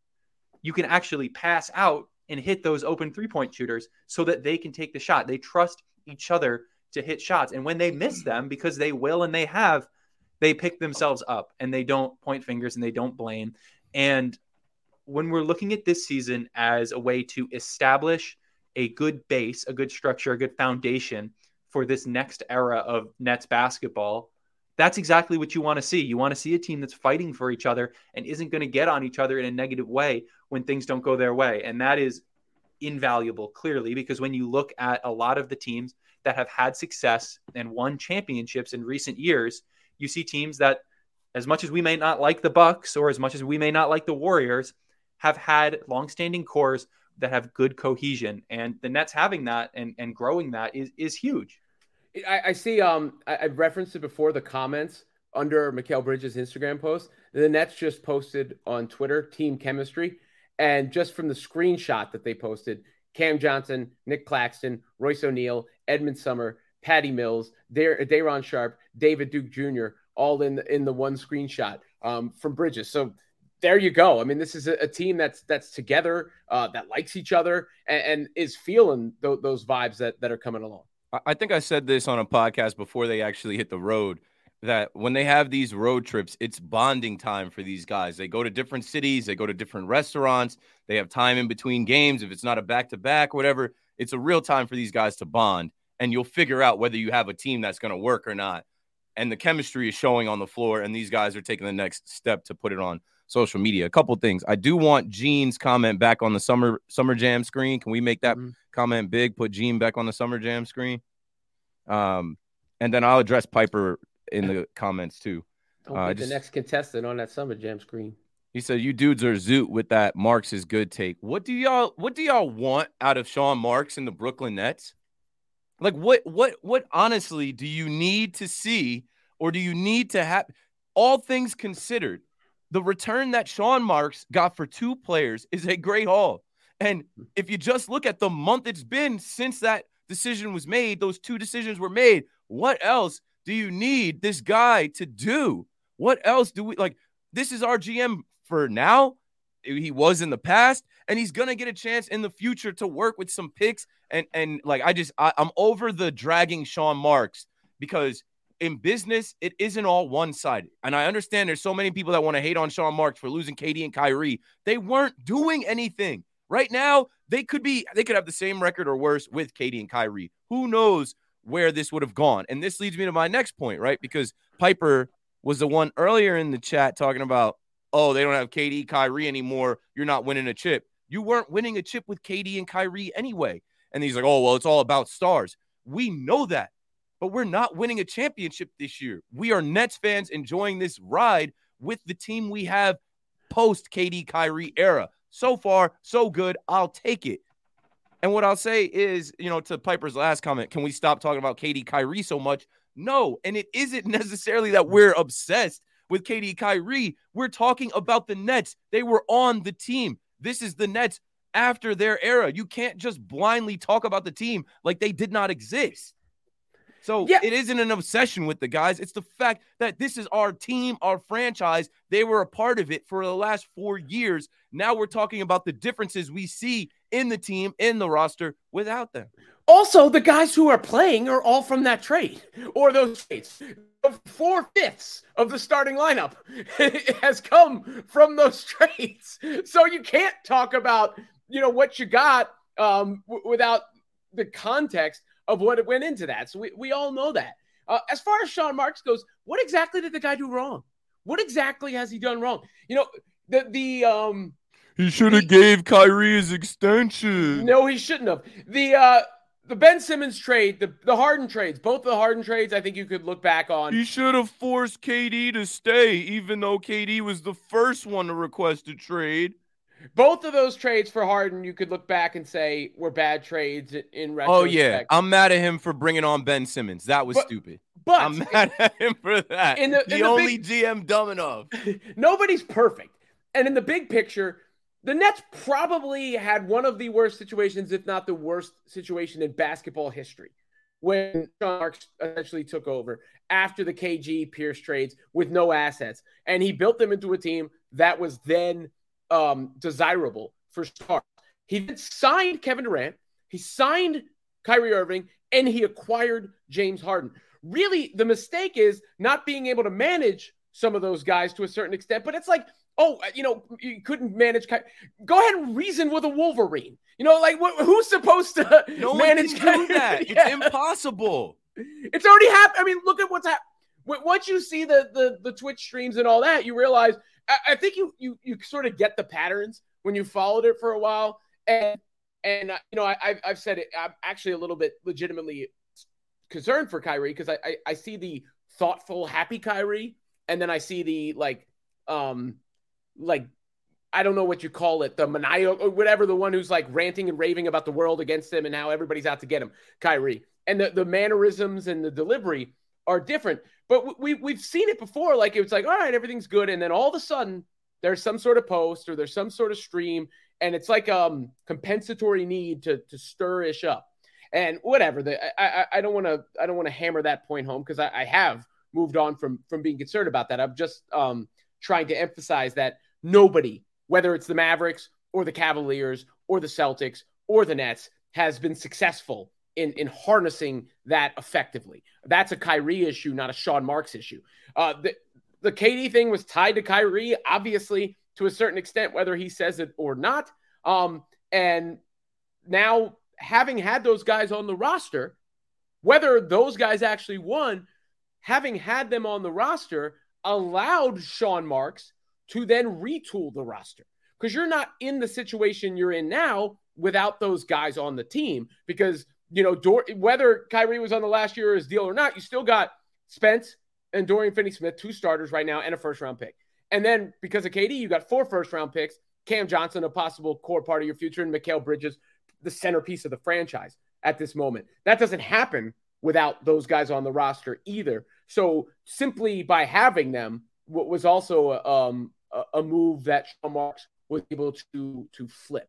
You can actually pass out and hit those open three point shooters so that they can take the shot. They trust each other to hit shots. And when they miss hmm. them, because they will and they have, they pick themselves up and they don't point fingers and they don't blame. And when we're looking at this season as a way to establish a good base, a good structure, a good foundation for this next era of Nets basketball, that's exactly what you want to see. You want to see a team that's fighting for each other and isn't going to get on each other in a negative way when things don't go their way. And that is invaluable, clearly, because when you look at a lot of the teams that have had success and won championships in recent years, you see teams that, as much as we may not like the Bucks or as much as we may not like the Warriors, have had longstanding cores that have good cohesion. And the Nets having that and, and growing that is is huge. I, I see. Um, I, I, referenced it before the comments under Mikal Bridges' Instagram post. The Nets just posted on Twitter team chemistry, and just from the screenshot that they posted, Cam Johnson, Nick Claxton, Royce O'Neale, Edmond Sumner, Patty Mills, Day- Day'Ron Sharpe, David Duke Jr. all in the, in the one screenshot um, from Bridges. So there you go. I mean, this is a, a team that's that's together, uh, that likes each other, and, and is feeling th- those vibes that that are coming along. I think I said this on a podcast before they actually hit the road that when they have these road trips, it's bonding time for these guys. They go to different cities, they go to different restaurants, they have time in between games. If it's not a back to back, whatever, it's a real time for these guys to bond. And you'll figure out whether you have a team that's going to work or not. And the chemistry is showing on the floor, and these guys are taking the next step to put it on social media. A couple things. I do want Gene's comment back on the summer summer jam screen. Can we make that mm-hmm. comment big? Put Gene back on the summer jam screen. Um, and then I'll address Piper in the comments too. Don't uh, just, the next contestant on that summer jam screen. He said, "You dudes are zoot with that Marks is good take. What do y'all What do y'all want out of Sean Marks and the Brooklyn Nets? Like, what what what honestly do you need to see, or do you need to have? All things considered, the return that Sean Marks got for two players is a great haul. And if you just look at the month it's been since that decision was made, those two decisions were made. What else do you need this guy to do? What else do we like? This is our GM for now. He was in the past, and he's gonna get a chance in the future to work with some picks. And and like I just I, I'm over the dragging Sean Marks because in business, it isn't all one sided. And I understand there's so many people that want to hate on Sean Marks for losing KD and Kyrie. They weren't doing anything. Right now, they could be, they could have the same record or worse with KD and Kyrie. Who knows where this would have gone? And this leads me to my next point, right? Because Piper was the one earlier in the chat talking about, oh, they don't have KD, Kyrie anymore. You're not winning a chip. You weren't winning a chip with KD and Kyrie anyway. And he's like, oh, well, it's all about stars. We know that but we're not winning a championship this year. We are Nets fans enjoying this ride with the team we have post KD Kyrie era. So far, so good. I'll take it. And what I'll say is, you know, to Piper's last comment, can we stop talking about KD Kyrie so much? No. And it isn't [laughs] necessarily that we're obsessed with KD Kyrie. We're talking about the Nets. They were on the team. This is the Nets after their era. You can't just blindly talk about the team like they did not exist. So yeah. it isn't an obsession with the guys. It's the fact that this is our team, our franchise. They were a part of it for the last four years. Now we're talking about the differences we see in the team, in the roster without them. Also, the guys who are playing are all from that trade or those trades. Four fifths of the starting lineup [laughs] has come from those [laughs] trades. So you can't talk about, you know, what you got um, w- without the context of what went into that. So we, we all know that. Uh, as far as Sean Marks goes, what exactly did the guy do wrong? What exactly has he done wrong? You know, the the um he should have gave Kyrie his extension. No, he shouldn't have. The uh the Ben Simmons trade, the, the Harden trades, both the Harden trades, I think you could look back on. He should have forced KD to stay, even though KD was the first one to request a trade. Both of those trades for Harden, you could look back and say were bad trades in retrospect. Oh yeah, I'm mad at him for bringing on Ben Simmons. That was but, stupid. But I'm mad at him for that. In the, in the only big, GM dumb enough. [laughs] nobody's perfect. And in the big picture, the Nets probably had one of the worst situations, if not the worst situation in basketball history, when Sean Marks essentially took over after the KG Pierce trades with no assets. And he built them into a team that was then um, desirable for stars. He then signed Kevin Durant, he signed Kyrie Irving, and he acquired James Harden. Really, the mistake is not being able to manage some of those guys to a certain extent, but it's like oh, you know, you couldn't manage. Go ahead and reason with a Wolverine. You know, like wh- who's supposed to no manage do that? [laughs] yeah. It's impossible. It's already happened. I mean, look at what's happened. Once you see the, the the Twitch streams and all that, you realize. I, I think you you you sort of get the patterns when you followed it for a while, and and uh, you know, I, I've said it. I'm actually a little bit legitimately concerned for Kyrie because I, I I see the thoughtful, happy Kyrie, and then I see the like um like I don't know what you call it, the maniacal or whatever, the one who's like ranting and raving about the world against him and how everybody's out to get him, Kyrie. And the, the mannerisms and the delivery are different. But we, we've seen it before. Like it's like, all right, everything's good. And then all of a sudden, there's some sort of post or there's some sort of stream. And it's like um compensatory need to, to stir ish up. And whatever. The, I, I, I don't want to I don't want to hammer that point home because I, I have moved on from from being concerned about that. I'm just um trying to emphasize that nobody, whether it's the Mavericks or the Cavaliers or the Celtics or the Nets, has been successful in, in harnessing that effectively. That's a Kyrie issue, not a Sean Marks issue. Uh, the, the KD thing was tied to Kyrie, obviously, to a certain extent, whether he says it or not. Um, and now, having had those guys on the roster, whether those guys actually won, having had them on the roster allowed Sean Marks to then retool the roster because you're not in the situation you're in now without those guys on the team. Because, you know, Dor- whether Kyrie was on the last year of his deal or not, you still got Spence and Dorian Finney Smith, two starters right now, and a first round pick. And then because of KD, you got four first round picks, Cam Johnson, a possible core part of your future, and Mikal Bridges, the centerpiece of the franchise at this moment. That doesn't happen without those guys on the roster either. So simply by having them, was also um, a, move that Sean Marks was able to to flip.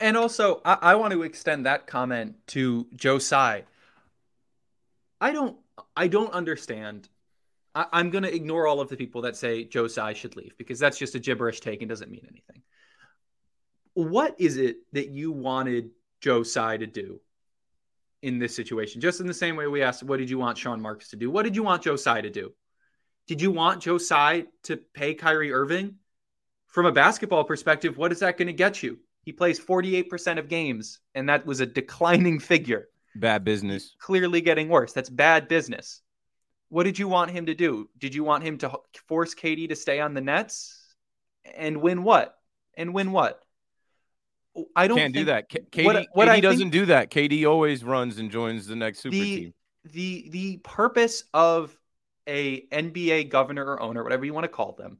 And, also, I, I, want to extend that comment to Joe Tsai. I don't, I don't understand. I, I'm going to ignore all of the people that say Joe Tsai should leave because that's just a gibberish take and doesn't mean anything. What is it that you wanted Joe Tsai to do in this situation? Just in the same way we asked, what did you want Sean Marks to do? What did you want Joe Tsai to do? Did you want Joe Tsai to pay Kyrie Irving? From a basketball perspective, what is that going to get you? He plays 48% of games, and that was a declining figure. Bad business. Clearly getting worse. That's bad business. What did you want him to do? Did you want him to force KD to stay on the Nets and win what? And win what? Oh, I don't can't do that. K- KD, what, what KD doesn't do that. KD always runs and joins the next super the, team. The the purpose of a NBA governor or owner, whatever you want to call them,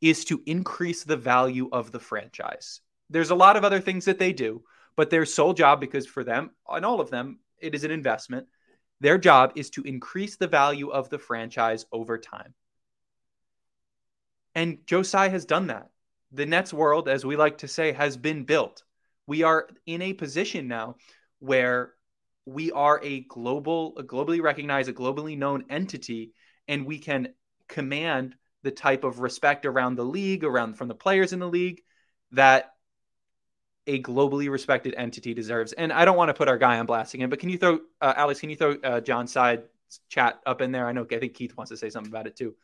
is to increase the value of the franchise. There's a lot of other things that they do, but their sole job, because for them and all of them, it is an investment. Their job is to increase the value of the franchise over time. And Joe Tsai has done that. The Nets world, as we like to say, has been built. We are in a position now where we are a global, a globally recognized, a globally known entity and we can command the type of respect around the league, around from the players in the league that a globally respected entity deserves. And I don't want to put our guy on blast again, but can you throw uh, Alex? Can you throw uh, John's side chat up in there? I know I think Keith wants to say something about it too.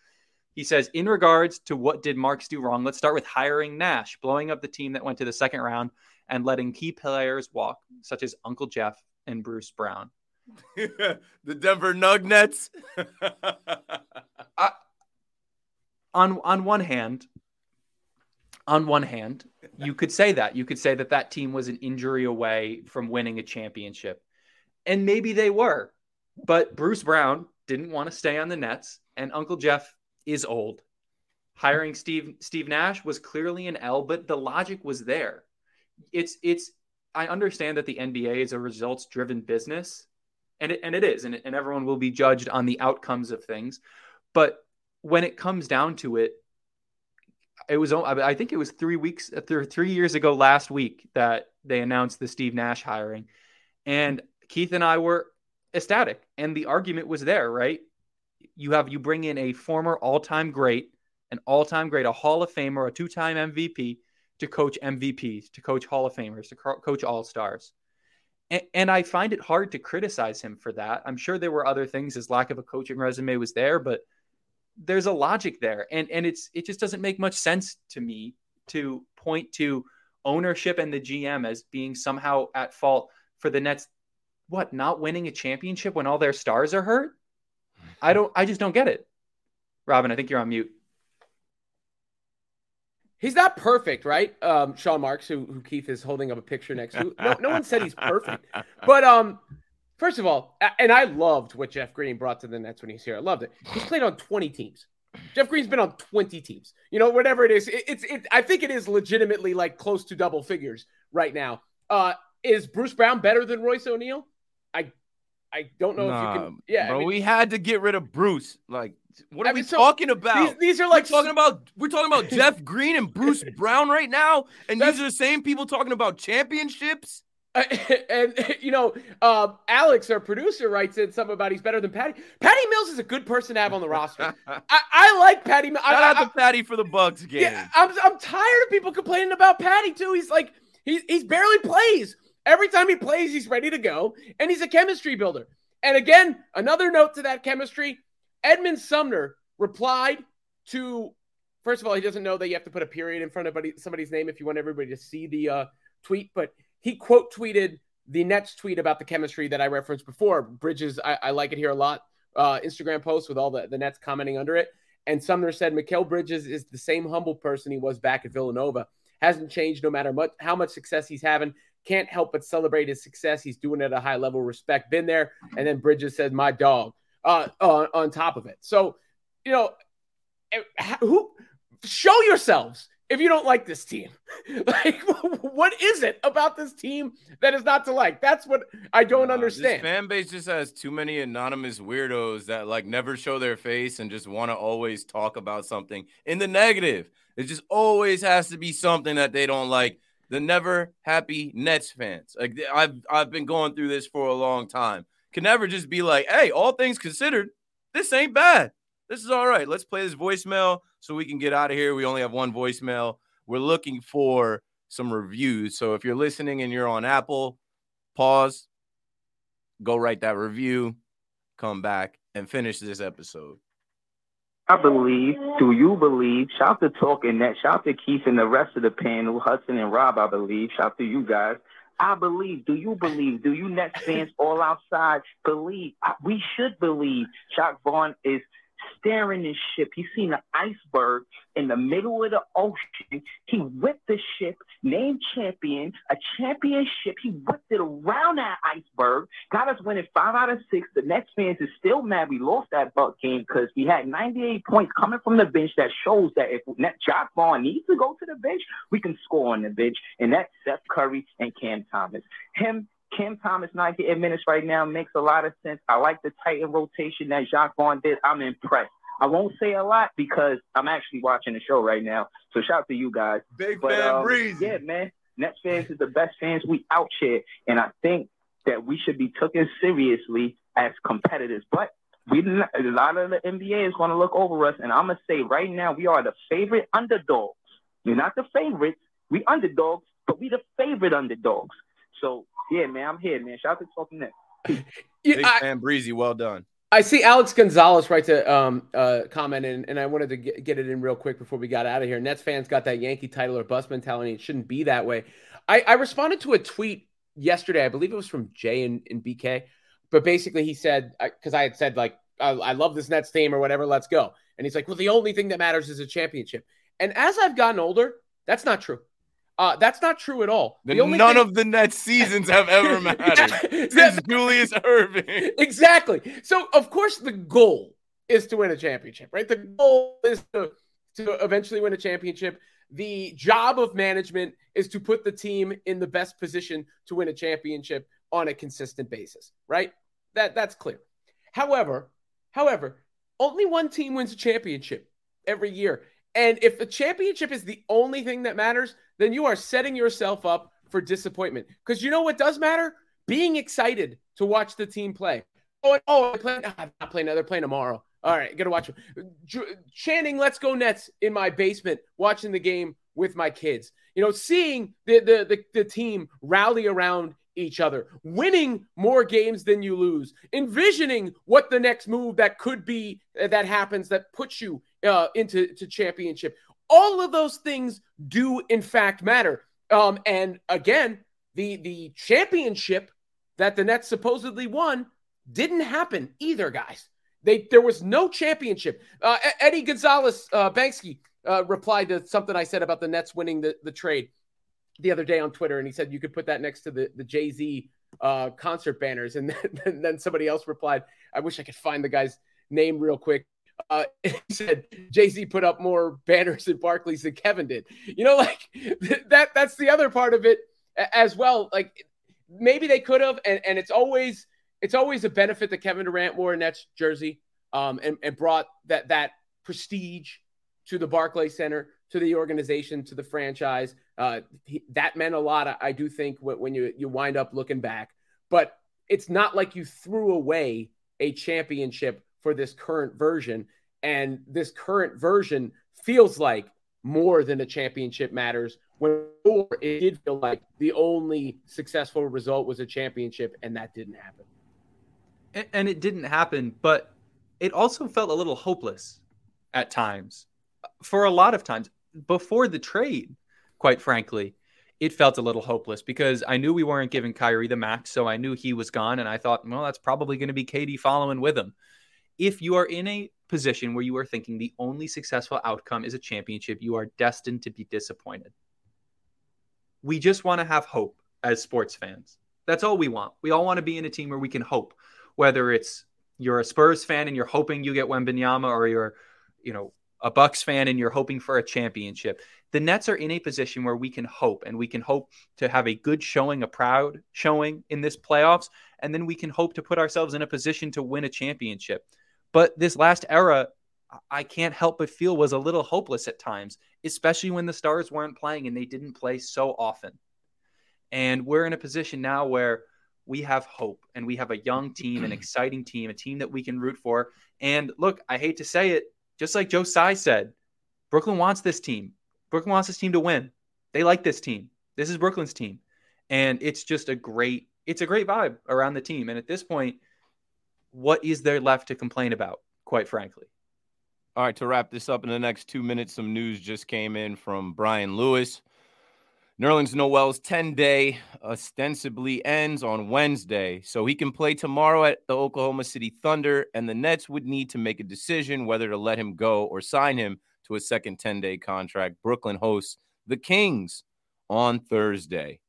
He says, in regards to what did Marks do wrong, let's start with hiring Nash, blowing up the team that went to the second round, and letting key players walk, such as Uncle Jeff and Bruce Brown. [laughs] the Denver Nuggets. [laughs] on on one hand, on one hand, you could say that you could say that that team was an injury away from winning a championship, and maybe they were, but Bruce Brown didn't want to stay on the Nets, and Uncle Jeff is old. Hiring Steve Steve Nash was clearly an L, but the logic was there. It's it's I understand that the NBA is a results driven business, and it, and it is, and, it, and everyone will be judged on the outcomes of things. But when it comes down to it, it was I think it was three weeks three years ago last week that they announced the Steve Nash hiring, and Keith and I were ecstatic, and the argument was there, right? You have you bring in a former all-time great, an all-time great, a Hall of Famer, a two-time MVP to coach MVPs, to coach Hall of Famers, to coach All Stars. And, and I find it hard to criticize him for that. I'm sure there were other things. His lack of a coaching resume was there, but there's a logic there, and and it's it just doesn't make much sense to me to point to ownership and the GM as being somehow at fault for the Nets. What not winning a championship when all their stars are hurt? I don't. I just don't get it. Robin, I think you're on mute. He's not perfect, right? Um, Sean Marks, who, who Keith is holding up a picture next to. No, no one said he's perfect. But um, first of all, and I loved what Jeff Green brought to the Nets when he's here. I loved it. He's played on 20 teams. Jeff Green's been on 20 teams. You know, whatever it is, it, it's it. I think it is legitimately like close to double figures right now. Uh, is Bruce Brown better than Royce O'Neale? I I don't know nah, if you can. Yeah, bro, I mean, we had to get rid of Bruce. Like, what are I mean, we so talking about? These, these, are like we're talking about. We're talking about [laughs] Jeff Green and Bruce [laughs] Brown right now, and these are the same people talking about championships. [laughs] And you know, um, Alex, our producer, writes in something about he's better than Patty. Patty Mills is a good person to have on the roster. I, I, like Patty. Shout I, out I, to Patty for the Bucks game. Yeah, I'm, I'm tired of people complaining about Patty too. He's like he he's barely plays. Every time he plays, he's ready to go, and he's a chemistry builder. And again, another note to that chemistry Edmond Sumner replied to, first of all, he doesn't know that you have to put a period in front of somebody's name if you want everybody to see the uh, tweet, but he quote tweeted the Nets tweet about the chemistry that I referenced before. Bridges, I, I like it here a lot. Uh, Instagram post with all the, the Nets commenting under it. And Sumner said, Mikal Bridges is the same humble person he was back at Villanova. Hasn't changed no matter much, how much success he's having. Can't help but celebrate his success. He's doing it at a high level. Respect. Been there. And then Bridges said, "My dog." Uh, on, on top of it. So, you know, eh, who show yourselves if you don't like this team. [laughs] like, what is it about this team that is not to like? That's what I don't uh, understand. fan base just has too many anonymous weirdos that like never show their face and just want to always talk about something in the negative. It just always has to be something that they don't like the never happy Nets fans. Like I've I've been going through this for a long time. Can never just be like, hey, all things considered, this ain't bad. This is all right. Let's play this voicemail so we can get out of here. We only have one voicemail. We're looking for some reviews. So if you're listening and you're on Apple, pause, go write that review, come back and finish this episode. I believe, do you believe? Shout out to Talking Net. Shout out to Keith and the rest of the panel, Hudson and Rob, I believe. Shout out to you guys. I believe. Do you believe? Do you Nets fans all outside believe? We should believe. Jacque Vaughn is steering his ship. He seen an iceberg in the middle of the ocean. He whipped the ship, named champion, a championship. He whipped it around that iceberg, got us winning five out of six. The Nets fans is still mad we lost that Buck game because we had 98 points coming from the bench that shows that if Jacque Vaughn needs to go to the bench, we can score on the bench. And that's Seth Curry and Cam Thomas. Him Cam Thomas not getting minutes right now makes a lot of sense. I like the Titan rotation that Jacque Vaughn did. I'm impressed. I won't say a lot because I'm actually watching the show right now. So shout out to you guys. Big but, fan um. Yeah, man. Nets fans is the best fans we out here. And I think that we should be taken seriously as competitors. But we a lot of the NBA is going to look over us. And I'm going to say right now, we are the favorite underdogs. We're not the favorites. We underdogs, but we the favorite underdogs. So yeah, man, I'm here, man. Shout out to Talking Net. [laughs] yeah, Big I, fan Breezy, well done. I see Alex Gonzalez write to um, uh, comment in, and I wanted to get, get, it in real quick before we got out of here. Nets fans got that Yankee title or bust mentality. It shouldn't be that way. I, I responded to a tweet yesterday. I believe it was from Jay and, and BK, but basically he said because I had said like I, I love this Nets team or whatever, let's go. And he's like, well, the only thing that matters is a championship. And as I've gotten older, that's not true. Uh, that's not true at all. The none thing... of the Nets seasons have ever [laughs] mattered [laughs] since Julius Erving. Exactly. So of course the goal is to win a championship, right? The goal is to, to eventually win a championship. The job of management is to put the team in the best position to win a championship on a consistent basis, right? That that's clear. However, however, only one team wins a championship every year. And if the championship is the only thing that matters, then you are setting yourself up for disappointment. Because you know what does matter? Being excited to watch the team play. Oh, oh, I'm, playing, I'm not playing. They're playing tomorrow. All right, gotta watch. Chanting "Let's go Nets" in my basement, watching the game with my kids. You know, seeing the the the, the team rally around each other, winning more games than you lose, envisioning what the next move that could be uh, that happens that puts you uh, into to championship. All of those things do in fact matter. Um, and again, the the championship that the Nets supposedly won didn't happen either, guys. They there was no championship. Uh, Eddie Gonzalez uh, Banksy uh, replied to something I said about the Nets winning the, the trade the other day on Twitter, and he said you could put that next to the the Jay Z uh, concert banners, and [laughs] then, and then somebody else replied, "I wish I could find the guy's name real quick." Uh, [laughs] said Jay Z put up more banners in Barclays than Kevin did. You know, [laughs] like that. That's the other part of it as well. Like maybe they could have, and, and it's always it's always a benefit that Kevin Durant wore a Nets jersey um, and, and brought that that prestige to the Barclays Center, to the organization, to the franchise. Uh, he, that meant a lot. I, I do think when you you wind up looking back, but it's not like you threw away a championship for this current version, and this current version feels like more than a championship matters. When it did feel like the only successful result was a championship, and that didn't happen and it didn't happen, but it also felt a little hopeless at times. For a lot of times before the trade, quite frankly, it felt a little hopeless because I knew we weren't giving Kyrie the max, so I knew he was gone, and I thought, well, that's probably going to be KD following with him. If you are in a position where you are thinking the only successful outcome is a championship, you are destined to be disappointed. We just want to have hope as sports fans. That's all we want. We all want to be in a team where we can hope whether it's you're a Spurs fan and you're hoping you get Wembanyama, or you're, you know, a Bucks fan and you're hoping for a championship. The Nets are in a position where we can hope, and we can hope to have a good showing, a proud showing in this playoffs, and then we can hope to put ourselves in a position to win a championship. But this last era, I can't help but feel was a little hopeless at times, especially when the Stars weren't playing and they didn't play so often. And we're in a position now where we have hope and we have a young team, an [clears throat] exciting team, a team that we can root for. And look, I hate to say it, just like Joe Tsai said, Brooklyn wants this team. Brooklyn wants this team to win. They like this team. This is Brooklyn's team. And it's just a great, it's a great vibe around the team. And at this point, what is there left to complain about, quite frankly? All right, to wrap this up in the next two minutes, some news just came in from Brian Lewis. Nerlens Noel's 10 day ostensibly ends on Wednesday, so he can play tomorrow at the Oklahoma City Thunder, and the Nets would need to make a decision whether to let him go or sign him to a second 10 day contract. Brooklyn hosts the Kings on Thursday.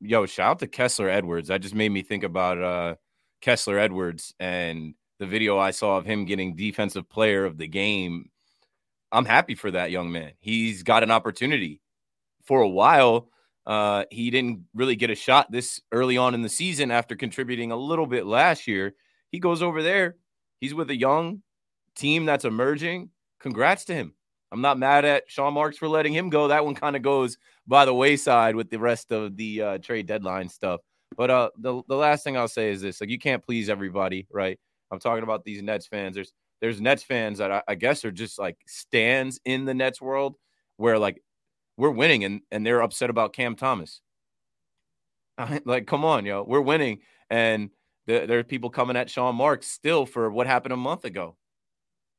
Yo, shout out to Kessler Edwards. That just made me think about uh, Kessler Edwards and the video I saw of him getting defensive player of the game. I'm happy for that young man. He's got an opportunity for a while. Uh, he didn't really get a shot this early on in the season after contributing a little bit last year. He goes over there. He's with a young team that's emerging. Congrats to him. I'm not mad at Sean Marks for letting him go. That one kind of goes by the wayside with the rest of the uh, trade deadline stuff. But uh, the the last thing I'll say is this: like you can't please everybody, right? I'm talking about these Nets fans. There's there's Nets fans that I, I guess are just like stands in the Nets world where like we're winning and, and they're upset about Cam Thomas. [laughs] like, come on, yo, we're winning. And the, there are people coming at Sean Marks still for what happened a month ago.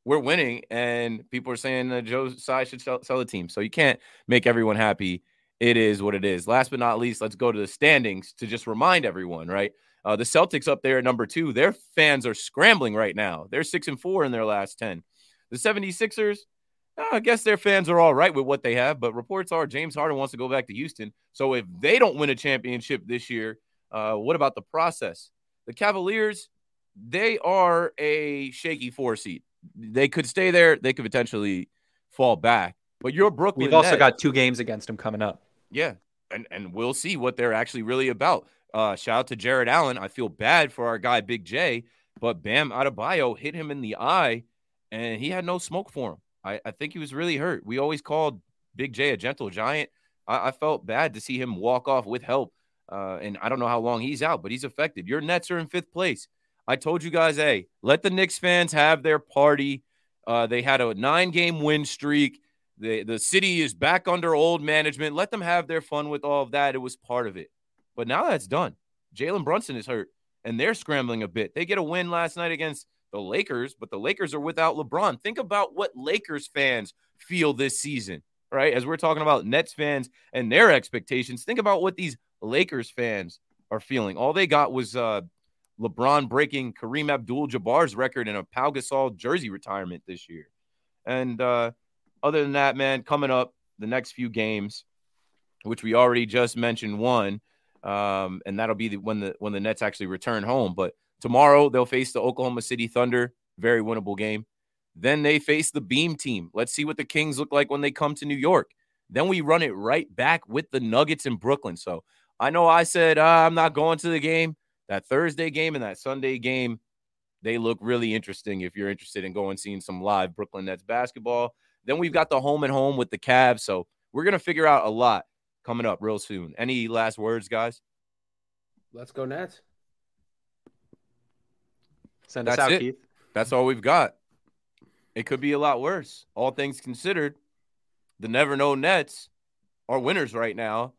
We're winning, and people are saying that Joe Tsai should sell, sell the team. So you can't make everyone happy. It is what it is. Last but not least, let's go to the standings to just remind everyone, right? Uh, the Celtics up there at number two, their fans are scrambling right now. They're six and four in their last 10. The 76ers, I guess their fans are all right with what they have, but reports are James Harden wants to go back to Houston. So if they don't win a championship this year, uh, what about the process? The Cavaliers, they are a shaky four seat. They could stay there. They could potentially fall back. But you're Brooklyn. We've also Nets. got two games against them coming up. Yeah, and and we'll see what they're actually really about. Uh, shout out to Jarrett Allen. I feel bad for our guy Big J, but Bam Adebayo hit him in the eye, and he had no smoke for him. I, I think he was really hurt. We always called Big J a gentle giant. I, I felt bad to see him walk off with help. Uh, and I don't know how long he's out, but he's affected. Your Nets are in fifth place. I told you guys, hey, let the Knicks fans have their party. Uh, they had a nine game win streak. The, the city is back under old management. Let them have their fun with all of that. It was part of it. But now that's done. Jalen Brunson is hurt and they're scrambling a bit. They get a win last night against the Lakers, but the Lakers are without LeBron. Think about what Lakers fans feel this season, right? As we're talking about Nets fans and their expectations, think about what these Lakers fans are feeling. All they got was uh, LeBron breaking Kareem Abdul-Jabbar's record in a Pau Gasol jersey retirement this year. And uh, other than that, man, coming up the next few games, which we already just mentioned one, um, and that'll be the, when the when the Nets actually return home. But tomorrow they'll face the Oklahoma City Thunder, very winnable game. Then they face the Beam team. Let's see what the Kings look like when they come to New York. Then we run it right back with the Nuggets in Brooklyn. So I know I said uh, I'm not going to the game. That Thursday game and that Sunday game, they look really interesting if you're interested in going seeing some live Brooklyn Nets basketball. Then we've got the home and home with the Cavs. So we're going to figure out a lot coming up real soon. Any last words, guys? Let's go Nets. Send That's us out, it. Keith. That's all we've got. It could be a lot worse. All things considered, the never know Nets are winners right now.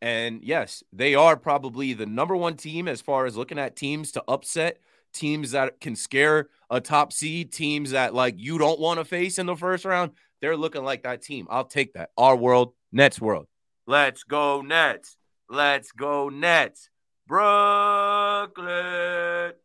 And yes, they are probably the number one team as far as looking at teams to upset, teams that can scare a top seed, teams that like you don't want to face in the first round. They're looking like that team. I'll take that. Our world, Nets world. Let's go Nets. Let's go Nets. Brooklyn.